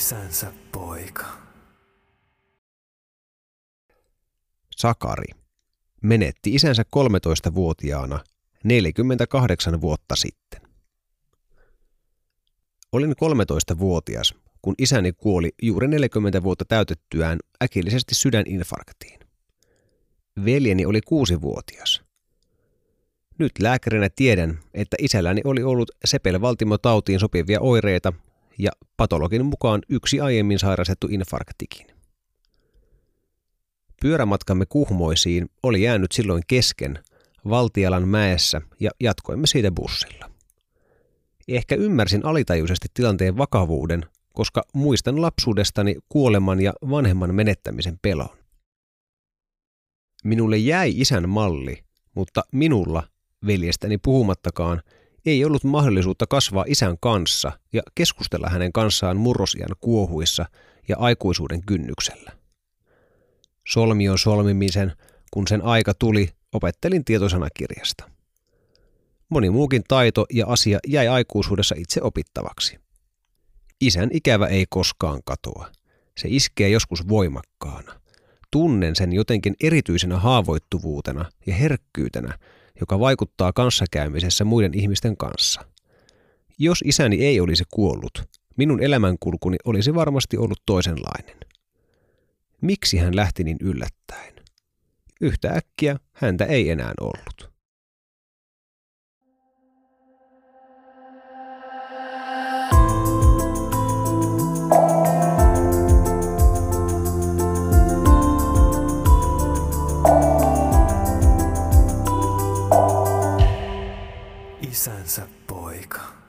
Isänsä poika. Sakari menetti isänsä 13-vuotiaana 48 vuotta sitten. Olin 13-vuotias, kun isäni kuoli juuri 40 vuotta täytettyään äkillisesti sydäninfarktiin. Veljeni oli kuusi-vuotias. Nyt lääkärinä tiedän, että isälläni oli ollut sepelvaltimotautiin sopivia oireita ja patologin mukaan yksi aiemmin sairastettu infarktikin. Pyörämatkamme Kuhmoisiin oli jäänyt silloin kesken Valtialan mäessä ja jatkoimme siitä bussilla. Ehkä ymmärsin alitajuisesti tilanteen vakavuuden, koska muistan lapsuudestani kuoleman ja vanhemman menettämisen pelon. Minulle jäi isän malli, mutta minulla, veljestäni puhumattakaan, ei ollut mahdollisuutta kasvaa isän kanssa ja keskustella hänen kanssaan murrosian kuohuissa ja aikuisuuden kynnyksellä. Solmion solmimisen, kun sen aika tuli, opettelin tietosanakirjasta. Moni muukin taito ja asia jäi aikuisuudessa itse opittavaksi. Isän ikävä ei koskaan katoa. Se iskee joskus voimakkaana. Tunnen sen jotenkin erityisenä haavoittuvuutena ja herkkyytenä, joka vaikuttaa kanssakäymisessä muiden ihmisten kanssa. Jos isäni ei olisi kuollut, minun elämänkulkuni olisi varmasti ollut toisenlainen. Miksi hän lähti niin yllättäen? Yhtä äkkiä häntä ei enää ollut. isänsä poika.